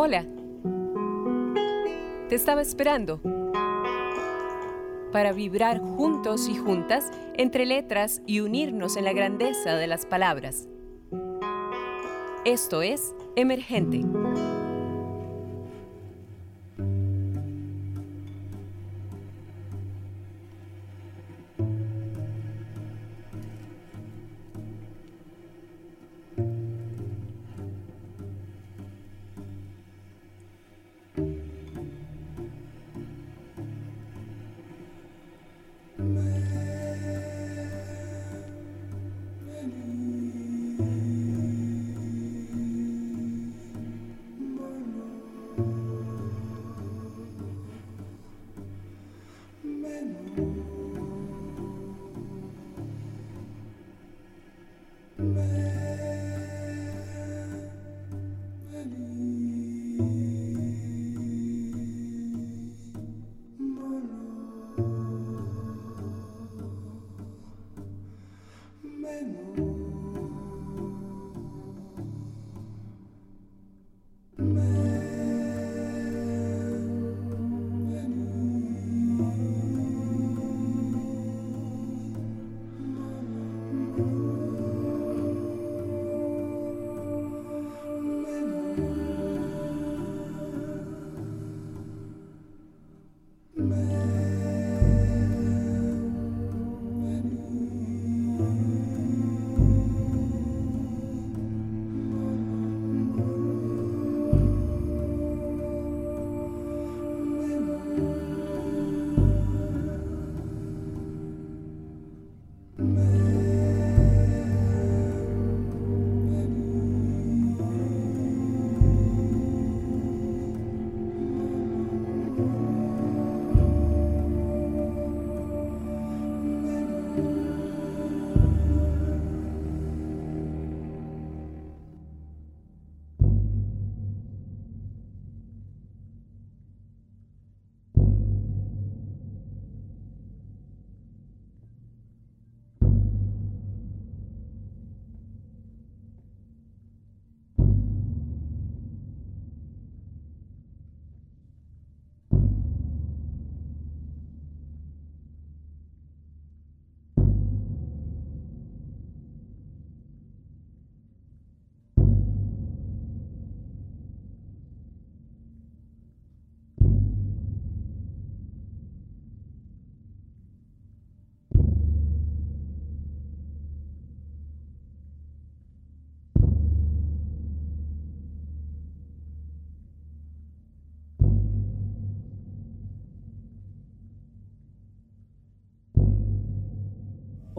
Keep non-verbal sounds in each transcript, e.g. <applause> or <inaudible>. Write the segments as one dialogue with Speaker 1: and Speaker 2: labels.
Speaker 1: Hola. Te estaba esperando para vibrar juntos y juntas entre letras y unirnos en la grandeza de las palabras. Esto es Emergente.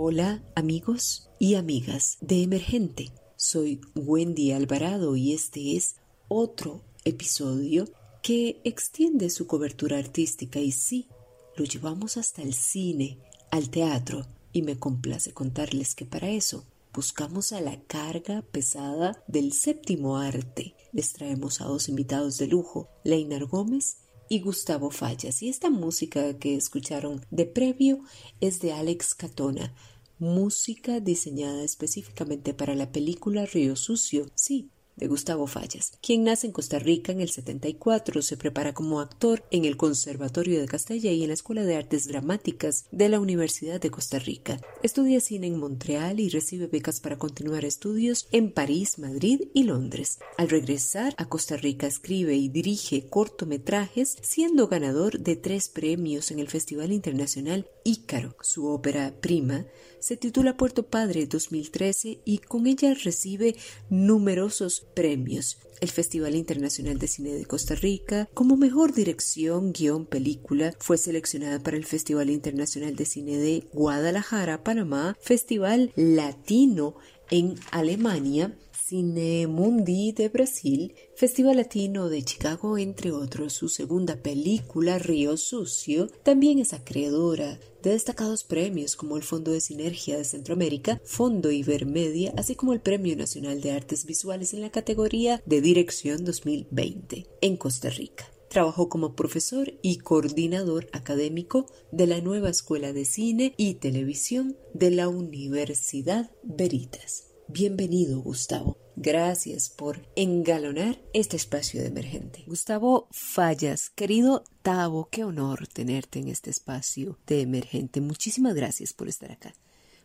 Speaker 2: Hola amigos y amigas de Emergente. Soy Wendy Alvarado y este es otro episodio que extiende su cobertura artística y sí, lo llevamos hasta el cine, al teatro y me complace contarles que para eso buscamos a la carga pesada del séptimo arte. Les traemos a dos invitados de lujo, Leinar Gómez y Gustavo Fallas. Y esta música que escucharon de previo es de Alex Catona, música diseñada específicamente para la película Río Sucio. Sí, de Gustavo Fallas, quien nace en Costa Rica en el 74, se prepara como actor en el Conservatorio de Castella y en la Escuela de Artes Dramáticas de la Universidad de Costa Rica. Estudia cine en Montreal y recibe becas para continuar estudios en París, Madrid y Londres. Al regresar a Costa Rica escribe y dirige cortometrajes, siendo ganador de tres premios en el Festival Internacional Ícaro. Su ópera prima se titula Puerto Padre 2013 y con ella recibe numerosos premios. El Festival Internacional de Cine de Costa Rica, como mejor dirección, guion, película, fue seleccionada para el Festival Internacional de Cine de Guadalajara, Panamá, Festival Latino en Alemania, Cine Mundi de Brasil, Festival Latino de Chicago, entre otros. Su segunda película, Río Sucio, también es acreedora de destacados premios como el Fondo de Sinergia de Centroamérica, Fondo Ibermedia, así como el Premio Nacional de Artes Visuales en la categoría de Dirección 2020 en Costa Rica. Trabajó como profesor y coordinador académico de la nueva Escuela de Cine y Televisión de la Universidad Veritas. Bienvenido, Gustavo. Gracias por engalonar este espacio de emergente. Gustavo Fallas, querido Tavo, qué honor tenerte en este espacio de emergente. Muchísimas gracias por estar acá.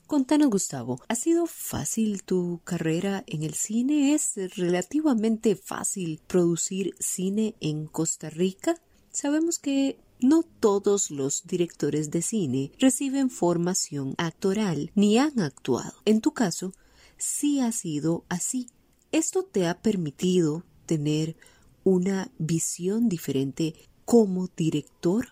Speaker 2: Contanos, Gustavo, ¿ha sido fácil tu carrera en el cine? ¿Es relativamente fácil producir cine en Costa Rica? Sabemos que no todos los directores de cine reciben formación actoral ni han actuado. En tu caso, sí ha sido así. Esto te ha permitido tener una visión diferente como director.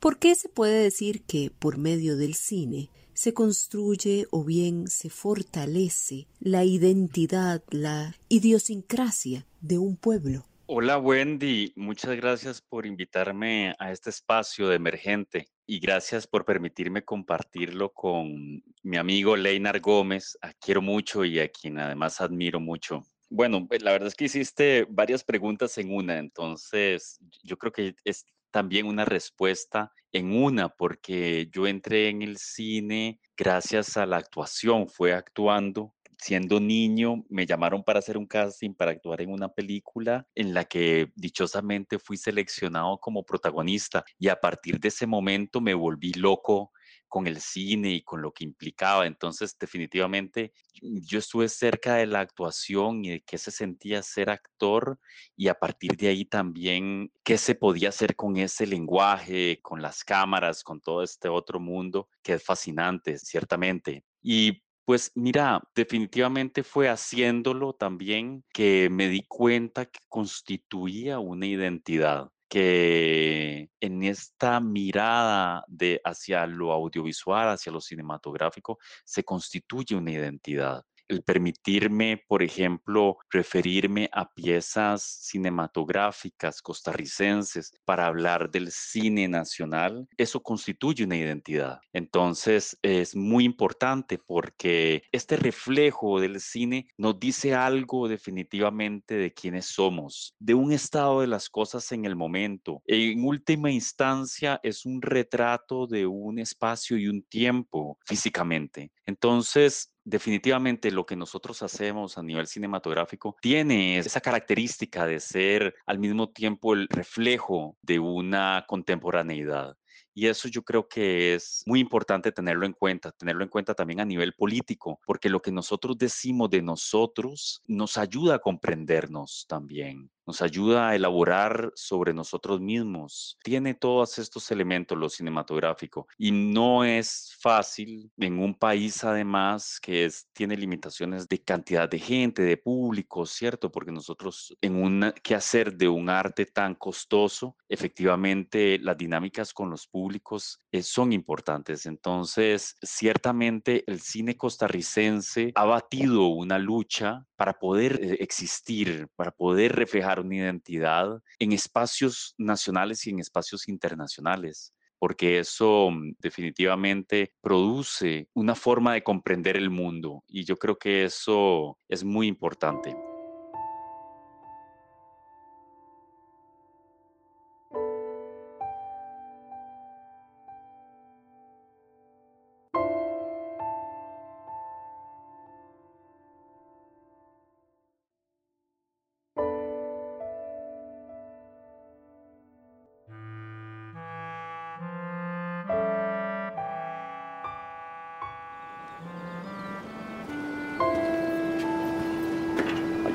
Speaker 2: ¿Por qué se puede decir que por medio del cine se construye o bien se fortalece la identidad, la idiosincrasia de un pueblo?
Speaker 3: Hola Wendy, muchas gracias por invitarme a este espacio de emergente y gracias por permitirme compartirlo con mi amigo Leinar Gómez, a quiero mucho y a quien además admiro mucho. Bueno, pues, la verdad es que hiciste varias preguntas en una, entonces yo creo que es también una respuesta en una, porque yo entré en el cine gracias a la actuación, fue actuando siendo niño, me llamaron para hacer un casting para actuar en una película en la que dichosamente fui seleccionado como protagonista y a partir de ese momento me volví loco con el cine y con lo que implicaba. Entonces, definitivamente, yo estuve cerca de la actuación y de qué se sentía ser actor y a partir de ahí también qué se podía hacer con ese lenguaje, con las cámaras, con todo este otro mundo que es fascinante, ciertamente. Y pues mira, definitivamente fue haciéndolo también que me di cuenta que constituía una identidad que en esta mirada de hacia lo audiovisual, hacia lo cinematográfico, se constituye una identidad el permitirme, por ejemplo, referirme a piezas cinematográficas costarricenses para hablar del cine nacional, eso constituye una identidad. Entonces es muy importante porque este reflejo del cine nos dice algo definitivamente de quiénes somos, de un estado de las cosas en el momento. En última instancia es un retrato de un espacio y un tiempo físicamente. Entonces, definitivamente lo que nosotros hacemos a nivel cinematográfico tiene esa característica de ser al mismo tiempo el reflejo de una contemporaneidad. Y eso yo creo que es muy importante tenerlo en cuenta, tenerlo en cuenta también a nivel político, porque lo que nosotros decimos de nosotros nos ayuda a comprendernos también nos ayuda a elaborar sobre nosotros mismos. Tiene todos estos elementos lo cinematográfico y no es fácil en un país además que es, tiene limitaciones de cantidad de gente, de público, ¿cierto? Porque nosotros en un quehacer de un arte tan costoso, efectivamente las dinámicas con los públicos eh, son importantes. Entonces, ciertamente el cine costarricense ha batido una lucha para poder eh, existir, para poder reflejar una identidad en espacios nacionales y en espacios internacionales porque eso mm, definitivamente produce una forma de comprender el mundo y yo creo que eso es muy importante.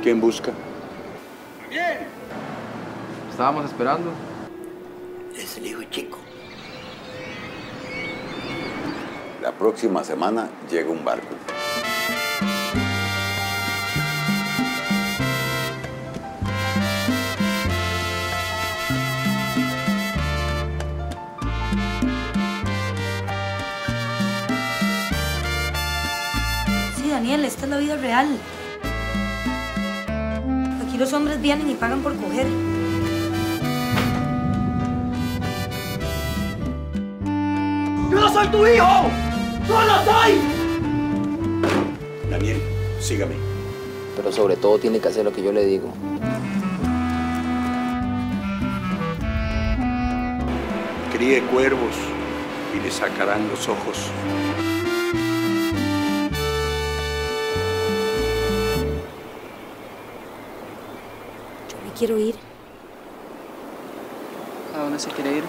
Speaker 4: Quién busca?
Speaker 5: Bien.
Speaker 6: Estábamos esperando.
Speaker 5: Es el hijo chico.
Speaker 4: La próxima semana llega un barco.
Speaker 7: Sí, Daniel, esta es la vida real los hombres vienen y pagan por coger.
Speaker 5: ¡Yo no soy tu hijo! ¡No lo soy!
Speaker 4: Daniel, sígame.
Speaker 6: Pero sobre todo tiene que hacer lo que yo le digo.
Speaker 4: Críe cuervos y le sacarán los ojos.
Speaker 7: Quiero ir.
Speaker 6: ¿A dónde se quiere ir?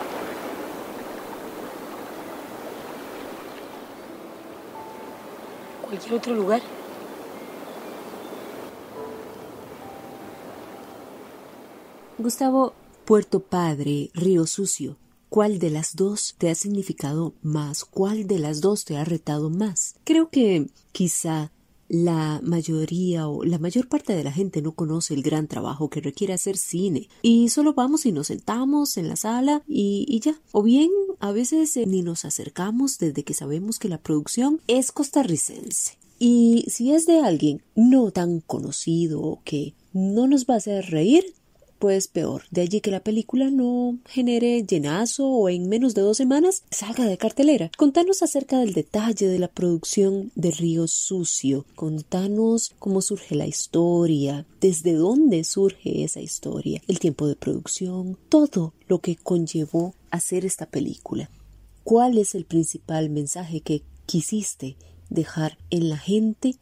Speaker 7: Cualquier otro lugar.
Speaker 2: Gustavo, Puerto Padre, Río Sucio, ¿cuál de las dos te ha significado más? ¿Cuál de las dos te ha retado más? Creo que quizá la mayoría o la mayor parte de la gente no conoce el gran trabajo que requiere hacer cine y solo vamos y nos sentamos en la sala y, ya. O bien a veces eh, ni nos acercamos desde que sabemos que la producción es costarricense. Y si es de alguien no tan conocido o que no nos va a hacer reír, pues peor. De allí que la película no genere llenazo o en menos de dos semanas salga de cartelera. Contanos acerca del detalle de la producción de Río Sucio. Contanos cómo surge la historia, desde dónde surge esa historia, el tiempo de producción, todo lo que conllevó hacer esta película. ¿Cuál es el principal mensaje que quisiste dejar en la gente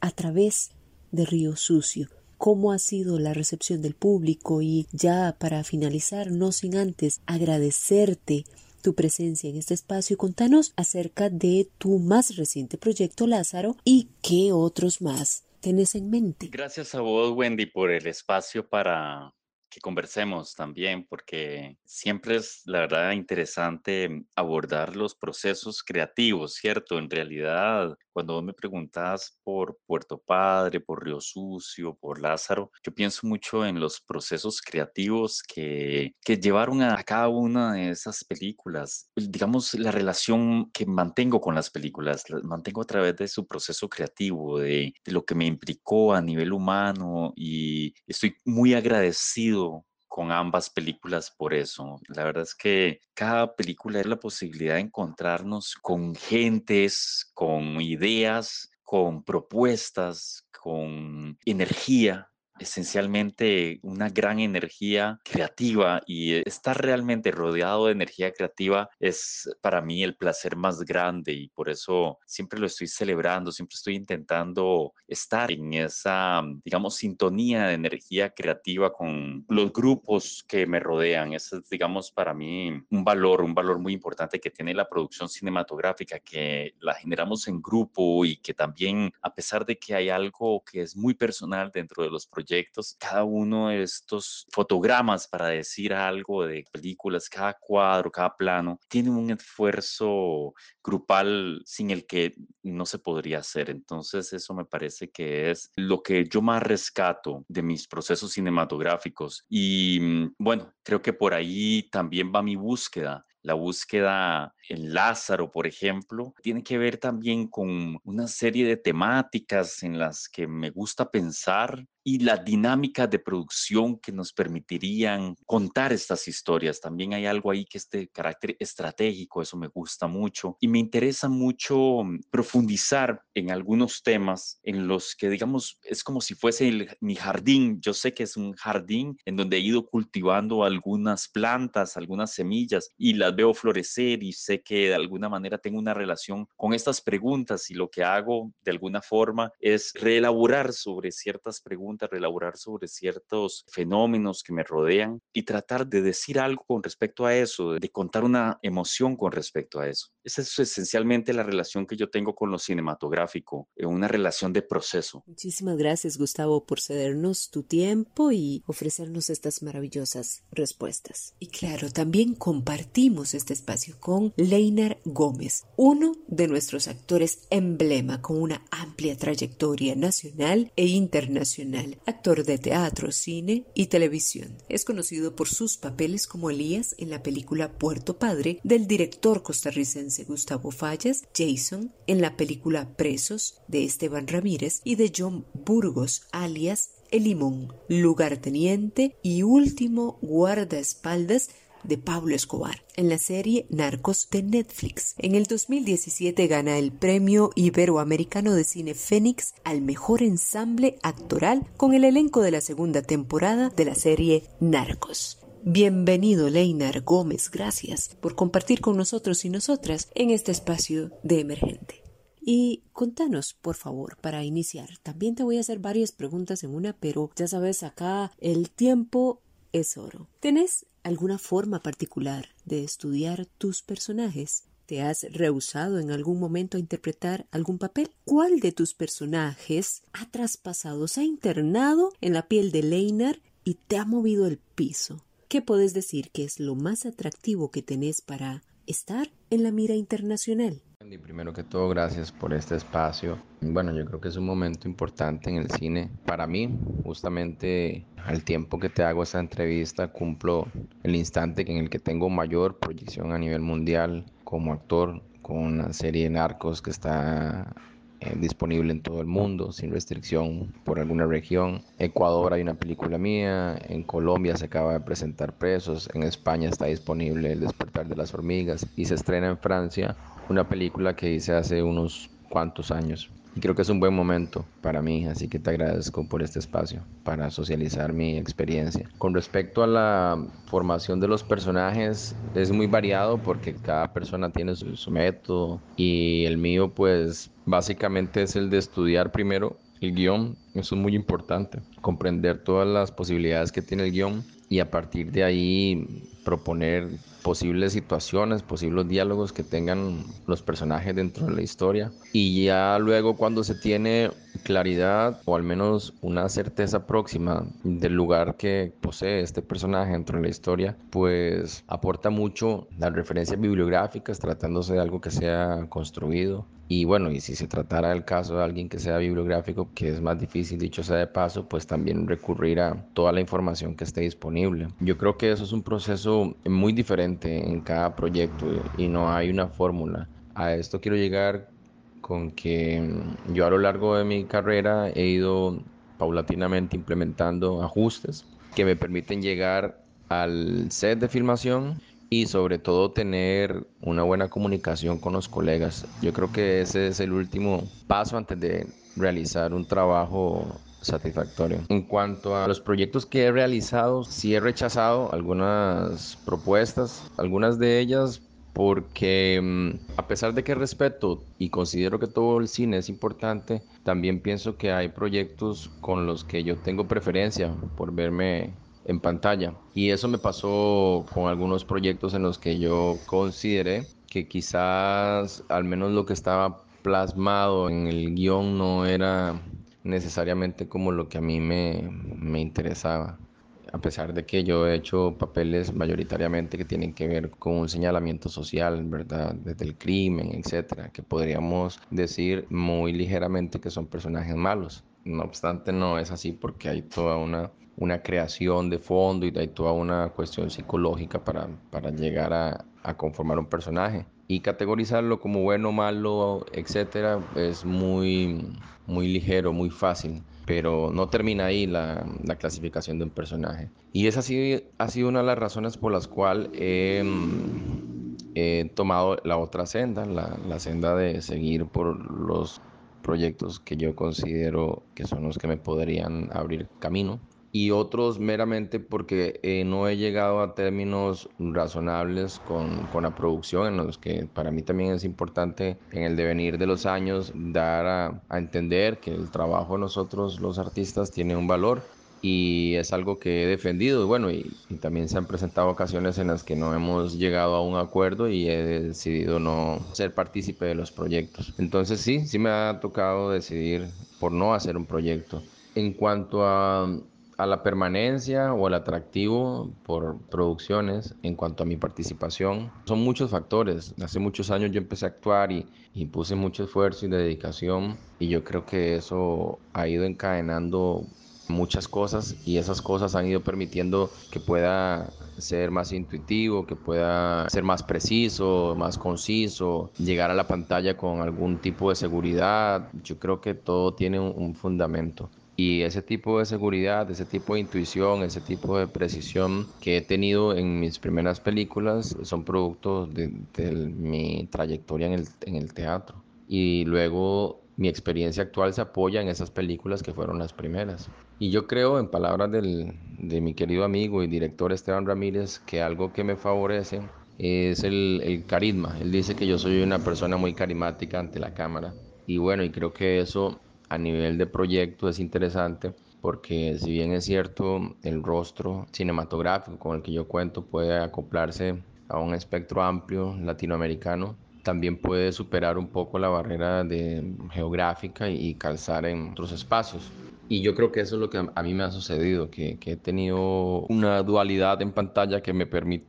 Speaker 2: a través de Río Sucio? Cómo ha sido la recepción del público y ya para finalizar, no sin antes agradecerte tu presencia en este espacio, contanos acerca de tu más reciente proyecto Lázaro y qué otros más tenés en mente.
Speaker 3: Gracias a vos, Wendy, por el espacio para que conversemos también, porque siempre es, la verdad, interesante abordar los procesos creativos, ¿cierto? En realidad, cuando me preguntas por Puerto Padre, por Río Sucio, por Lázaro, yo pienso mucho en los procesos creativos que, que llevaron a cada una de esas películas. Digamos, la relación que mantengo con las películas, las mantengo a través de su proceso creativo, de lo que me implicó a nivel humano y estoy muy agradecido con ambas películas por eso. La verdad es que cada película es la posibilidad de encontrarnos con gentes, con ideas, con propuestas, con energía esencialmente una gran energía creativa y estar realmente rodeado de energía creativa es para mí el placer más grande y por eso siempre lo estoy celebrando, siempre estoy intentando estar en esa, digamos, sintonía de energía creativa con los grupos que me rodean. Eso es, digamos, para mí un valor, un valor muy importante que tiene la producción cinematográfica, que la generamos en grupo y que también, a pesar de que hay algo que es muy personal dentro de los proyectos, proyectos, cada uno de estos fotogramas para decir algo de películas, cada cuadro, cada plano, tiene un esfuerzo grupal sin el que no se podría hacer. Entonces eso me parece que es lo que yo más rescato de mis procesos cinematográficos. Y mm, bueno, creo que por ahí también va mi búsqueda la búsqueda en Lázaro, por ejemplo, tiene que ver también con una serie de temáticas en las que me gusta pensar y la dinámica de producción que nos permitirían contar estas historias. También hay algo ahí que es de carácter estratégico, eso me gusta mucho. Y me interesa mucho mm, profundizar en algunos temas en los que, digamos, es como si fuese mi jardín. Yo sé que es un jardín en donde he ido cultivando algunas plantas, algunas semillas y las veo florecer y sé que de alguna manera tengo una relación con estas preguntas y lo que hago de alguna forma es reelaborar sobre ciertas preguntas, reelaborar sobre ciertos fenómenos que me rodean y tratar de decir algo con respecto a eso, de contar una emoción con respecto a eso. Esa es esencialmente la relación que yo tengo con lo cinematográfico, eh, una relación de proceso.
Speaker 2: Muchísimas gracias Gustavo por cedernos tu tiempo y ofrecernos estas maravillosas respuestas. Y claro, también compartimos este espacio con Leinar Gómez, uno de nuestros actores emblema con una amplia trayectoria nacional e internacional, actor de teatro, cine y televisión. Es conocido por sus papeles como Elías en la película Puerto Padre del director costarricense Gustavo Fallas, Jason en la película Presos de Esteban Ramírez y de John Burgos alias El Limón, lugarteniente y último guardaespaldas de Pablo Escobar en la serie Narcos de Netflix. En el 2017 gana el premio Iberoamericano de Cine Fénix al mejor ensamble actoral con el elenco de la segunda temporada de la serie Narcos. Bienvenido, Leinar Gómez. Gracias por compartir con nosotros y nosotras en este espacio de emergente. Y contanos, por favor, para iniciar. También te voy a hacer varias preguntas en una, pero ya sabes, acá el tiempo es oro. ¿Tenés alguna forma particular de estudiar tus personajes? ¿Te has rehusado en algún momento a interpretar algún papel? ¿Cuál de tus personajes ha traspasado, se ha internado en la piel de Leinar y te ha movido el piso? ¿Qué puedes decir que es lo más atractivo que tenés para estar en la mira internacional?
Speaker 6: Primero que todo, gracias por este espacio. Bueno, yo creo que es un momento importante en el cine. Para mí, justamente al tiempo que te hago esta entrevista, cumplo el instante en el que tengo mayor proyección a nivel mundial como actor con una serie de narcos que está eh, disponible en todo el mundo sin restricción por alguna región. Ecuador hay una película mía, en Colombia se acaba de presentar Presos, en España está disponible El despertar de las hormigas y se estrena en Francia una película que hice hace unos cuantos años. Y creo que es un buen momento para mí, así que te agradezco por este espacio para socializar mi experiencia. Con respecto a la formación de los personajes, es muy variado porque cada persona tiene su, su método y el mío pues básicamente es el de estudiar primero el guion, eso es muy importante, comprender todas las posibilidades que tiene el guion y a partir de ahí proponer posibles situaciones, posibles diálogos que tengan los personajes dentro de la historia. Y ya luego cuando se tiene claridad o al menos una certeza próxima del lugar que posee este personaje dentro de la historia, pues aporta mucho las referencias bibliográficas tratándose de algo que sea construido. Y bueno, y si se tratara el caso de alguien que sea bibliográfico, que es más difícil, dicho sea de paso, pues también recurrir a toda la información que esté disponible. Yo creo que eso es un proceso muy diferente en cada proyecto y no hay una fórmula. A esto quiero llegar con que yo a lo largo de mi carrera he ido paulatinamente implementando ajustes que me permiten llegar al set de filmación y sobre todo tener una buena comunicación con los colegas. Yo creo que ese es el último paso antes de realizar un trabajo satisfactorio. En cuanto a los proyectos que he realizado, sí he rechazado algunas propuestas, algunas de ellas porque mm, a pesar de que respeto y considero que todo el cine es importante, también pienso que hay proyectos con los que yo tengo preferencia por verme en pantalla. Y eso me pasó con algunos proyectos en los que yo consideré que quizás al menos lo que estaba plasmado en el guion no era necesariamente como lo que a mí me, me interesaba a pesar de que yo he hecho papeles mayoritariamente que tienen que ver con un señalamiento social, ¿verdad? Desde el crimen, etcétera, que podríamos decir muy ligeramente que son personajes malos. No obstante, no es así porque hay toda una, una creación de fondo y hay toda una cuestión psicológica para, para llegar a, a conformar un personaje. Y categorizarlo como bueno, malo, etcétera, es muy, muy ligero, muy fácil pero no termina ahí la, la, clasificación de un personaje. Y esa sí, ha sido una de las razones por las cuales he, he tomado la otra senda, la, la, senda de seguir por los proyectos que yo considero que son los que me podrían abrir camino y otros meramente porque eh, no he llegado a términos razonables con, con, la producción, en los que para mí también es importante en el devenir de los años dar a, a entender que el trabajo de nosotros los artistas tiene un valor y es algo que he defendido. Bueno, y, y, también se han presentado ocasiones en las que no hemos llegado a un acuerdo y he decidido no ser partícipe de los proyectos. Entonces sí, sí me ha tocado decidir por no hacer un proyecto. En cuanto a a la permanencia o al atractivo por producciones en cuanto a mi participación. Son muchos factores. Hace muchos años yo empecé a actuar y, y, puse mucho esfuerzo y dedicación y yo creo que eso ha ido encadenando muchas cosas y esas cosas han ido permitiendo que pueda ser más intuitivo, que pueda ser más preciso, más conciso, llegar a la pantalla con algún tipo de seguridad. Yo creo que todo tiene un, un fundamento. Y ese tipo de seguridad, ese tipo de intuición, ese tipo de precisión que he tenido en mis primeras películas son productos de, de mi trayectoria en el, en el teatro. Y luego mi experiencia actual se apoya en esas películas que fueron las primeras. Y yo creo, en palabras del, de mi querido amigo y director Esteban Ramírez, que algo que me favorece es el, el carisma. Él dice que yo soy una persona muy carismática ante la cámara Y bueno, y creo que eso a nivel de proyecto es interesante porque si bien es cierto el rostro cinematográfico con el que yo cuento puede acoplarse a un espectro amplio latinoamericano, también puede superar un poco la barrera de, geográfica y calzar en otros espacios. Y yo creo que eso es lo que a mí me ha sucedido, que, que, he tenido una dualidad en pantalla que me permite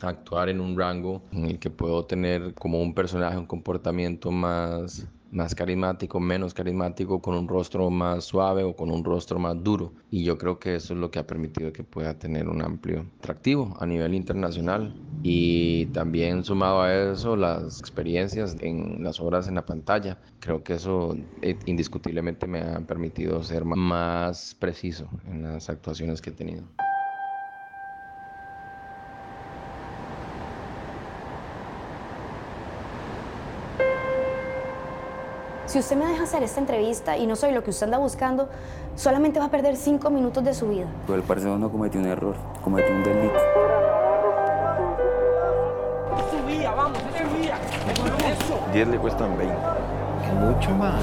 Speaker 6: actuar en un rango en el que puedo tener como un personaje un comportamiento más más carismático, menos carismático, con un rostro más suave o con un rostro más duro. Y yo creo que eso es lo que ha permitido que pueda tener un amplio atractivo a nivel internacional. Y también sumado a eso, las experiencias en las obras en la pantalla. Creo que eso eh, indiscutiblemente me ha permitido ser más preciso en las actuaciones que he tenido.
Speaker 8: Si usted me deja hacer esta entrevista y no soy lo que usted anda buscando, solamente va a perder cinco minutos de su vida.
Speaker 9: Pero el parcero no cometió un error, cometió un delito.
Speaker 5: Es su vida, vamos, es su vida. Eso.
Speaker 10: 10 le cuestan 20.
Speaker 11: Que mucho más.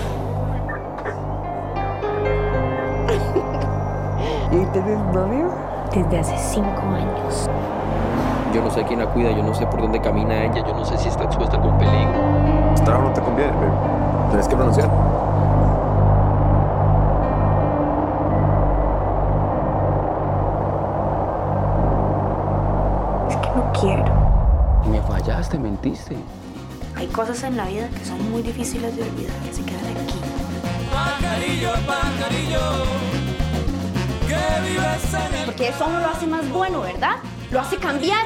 Speaker 11: <laughs>
Speaker 12: ¿Y tienes novio?
Speaker 8: Desde hace cinco años.
Speaker 13: Yo no sé quién la cuida, yo no sé por dónde camina ella, yo no sé si está expuesta a algún peligro.
Speaker 10: Este no te conviene, pero Tienes que pronunciar.
Speaker 8: Es que no quiero.
Speaker 13: Me fallaste, mentiste.
Speaker 8: Hay cosas en la vida que son muy difíciles de olvidar, que se quedan aquí.
Speaker 14: Pajarillo, pajarillo, que vives en el...
Speaker 8: Porque eso no lo hace más bueno, ¿verdad? Lo hace cambiar.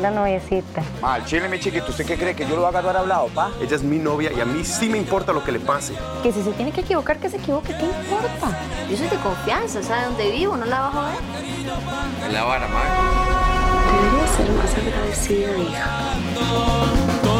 Speaker 15: La noviecita.
Speaker 10: Mal, chile, mi chiquito, ¿usted qué cree? ¿Que yo lo haga dar hablado, pa? Ella es mi novia y a mí sí me importa lo que le pase.
Speaker 8: Que si se tiene que equivocar, que se equivoque, ¿qué importa? Yo soy de confianza, ¿sabe dónde vivo? ¿No la bajo a ver?
Speaker 13: En la vara, ma.
Speaker 8: Debería ser más agradecida, hija.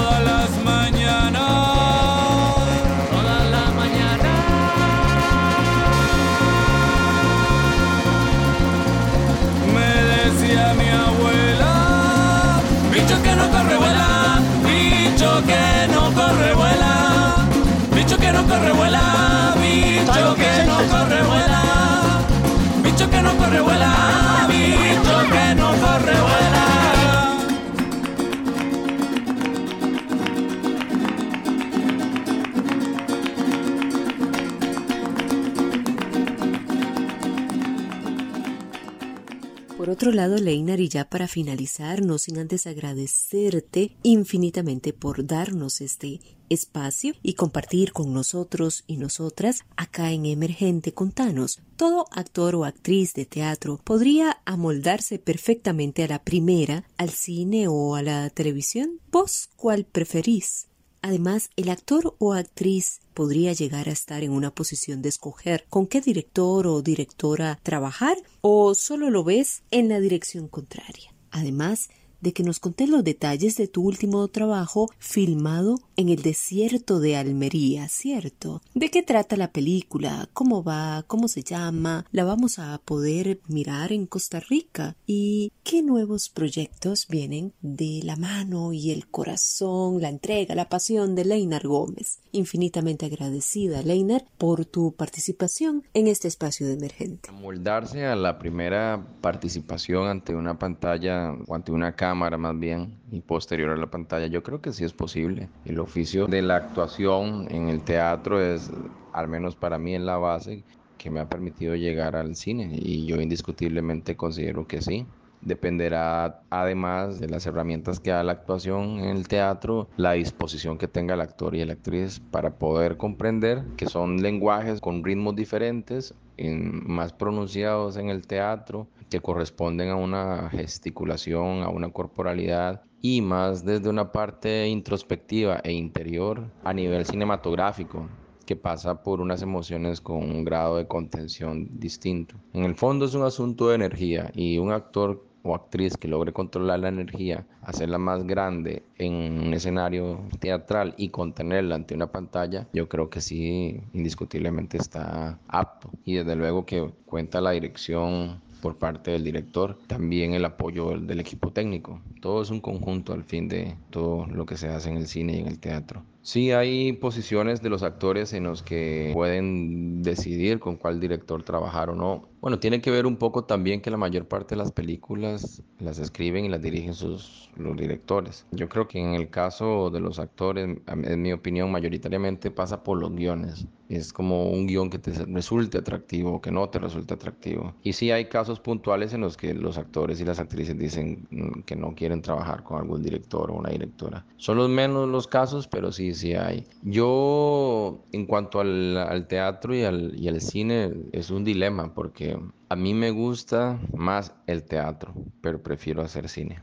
Speaker 2: Otro lado, Leinar, y ya para finalizar, no sin antes agradecerte infinitamente por darnos este espacio y compartir con nosotros y nosotras acá en Emergente Contanos. Todo actor o actriz de teatro podría amoldarse perfectamente a la primera, al cine o a la televisión. ¿Vos cuál preferís? Además, el actor o actriz podría llegar a estar en una posición de escoger con qué director o directora trabajar o solo lo ves en la dirección contraria. Además, de que nos contés los detalles de tu último trabajo filmado en el desierto de Almería, ¿cierto? ¿De qué trata la película? ¿Cómo va? ¿Cómo se llama? ¿La vamos a poder mirar en Costa Rica? ¿Y qué nuevos proyectos vienen de la mano y el corazón, la entrega, la pasión de Leinar Gómez? Infinitamente agradecida, Leinar, por tu participación en este espacio de emergente.
Speaker 6: Moldarse a la primera participación ante una pantalla o ante una cámara más bien y posterior a la pantalla, yo creo que sí es posible. El oficio de la actuación en el teatro es, al menos para mí, en la base que me ha permitido llegar al cine y yo indiscutiblemente considero que sí. Dependerá además de las herramientas que da la actuación en el teatro, la disposición que tenga el actor y la actriz para poder comprender que son lenguajes con ritmos diferentes, más pronunciados en el teatro, que corresponden a una gesticulación, a una corporalidad y más desde una parte introspectiva e interior a nivel cinematográfico que pasa por unas emociones con un grado de contención distinto. En el fondo es un asunto de energía y un actor o actriz que logre controlar la energía, hacerla más grande en un escenario teatral y contenerla ante una pantalla, yo creo que sí, indiscutiblemente está apto. Y desde luego que cuenta la dirección por parte del director, también el apoyo del equipo técnico. Todo es un conjunto al fin de todo lo que se hace en el cine y en el teatro. Sí, hay posiciones de los actores en los que pueden decidir con cuál director trabajar o no. Bueno, tiene que ver un poco también que la mayor parte de las películas las escriben y las dirigen sus los directores. Yo creo que en el caso de los actores, en mi opinión, mayoritariamente pasa por los guiones. Es como un guion que te resulte atractivo o que no te resulte atractivo. Y sí hay casos puntuales en los que los actores y las actrices dicen mm, que no quieren trabajar con algún director o una directora. Son los menos los casos, pero sí, sí hay. Yo, en cuanto al, al teatro y al, y al cine, es un dilema porque a mí me gusta más el teatro, pero prefiero hacer cine.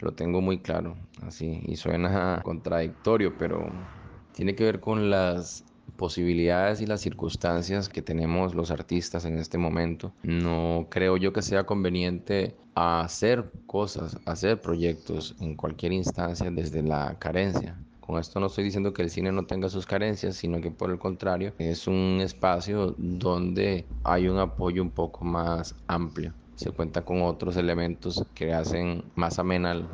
Speaker 6: Lo tengo muy claro, así, y suena contradictorio, pero tiene que ver con las posibilidades y las circunstancias que tenemos los artistas en este momento. No creo yo que sea conveniente hacer cosas, hacer proyectos en cualquier instancia desde la carencia. Con esto no estoy diciendo que el cine no tenga sus carencias, sino que por el contrario es un espacio donde hay un apoyo un poco más amplio. Se cuenta con otros elementos que hacen más amena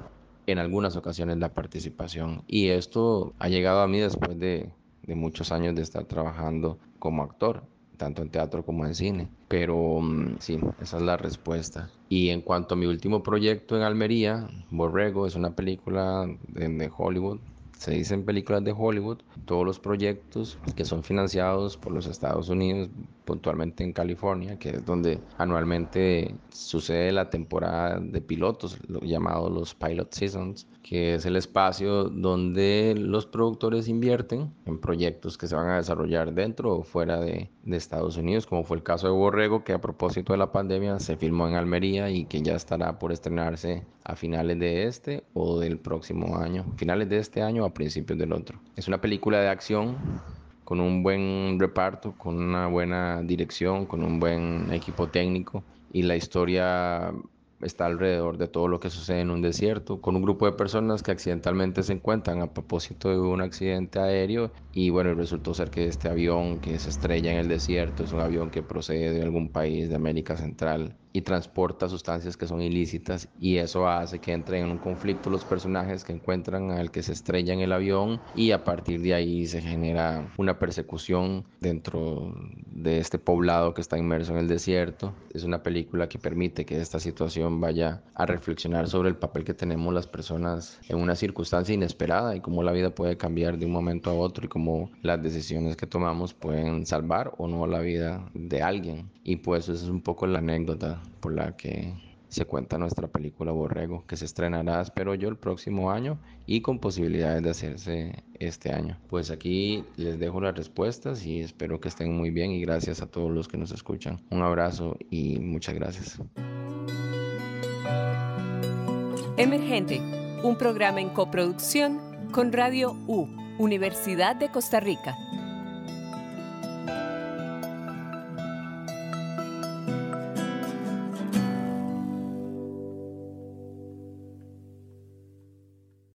Speaker 6: en algunas ocasiones la participación. Y esto ha llegado a mí después de, de muchos años de estar trabajando como actor tanto en teatro como en cine. Pero mm, sí, esa es la respuesta. Y en cuanto a mi último proyecto en Almería, Borrego es una película de, de Hollywood se dicen películas de Hollywood, todos los proyectos que son financiados por los Estados Unidos, puntualmente en California, que es donde anualmente sucede la temporada de pilotos, lo llamado los Pilot Seasons, que es el espacio donde los productores invierten en proyectos que se van a desarrollar dentro o fuera de, de Estados Unidos, como fue el caso de Borrego, que a propósito de la pandemia se filmó en Almería y que ya estará por estrenarse a finales de este o del próximo año, finales de este año o a principios del otro. Es una película de acción con un buen reparto, con una buena dirección, con un buen equipo técnico y la historia está alrededor de todo lo que sucede en un desierto, con un grupo de personas que accidentalmente se encuentran a propósito de un accidente aéreo y bueno, resultó ser que este avión que se estrella en el desierto es un avión que procede de algún país de América Central y transporta sustancias que son ilícitas y eso hace que entren en un conflicto los personajes que encuentran al que se estrella en el avión y a partir de ahí se genera una persecución dentro de este poblado que está inmerso en el desierto. Es una película que permite que esta situación vaya a reflexionar sobre el papel que tenemos las personas en una circunstancia inesperada y cómo la vida puede cambiar de un momento a otro y cómo las decisiones que tomamos pueden salvar o no la vida de alguien. Y pues esa es un poco la anécdota por la que se cuenta nuestra película Borrego, que se estrenará, espero yo, el próximo año y con posibilidades de hacerse este año. Pues aquí les dejo las respuestas y espero que estén muy bien y gracias a todos los que nos escuchan. Un abrazo y muchas gracias.
Speaker 1: Emergente, un programa en coproducción con Radio U, Universidad de Costa Rica.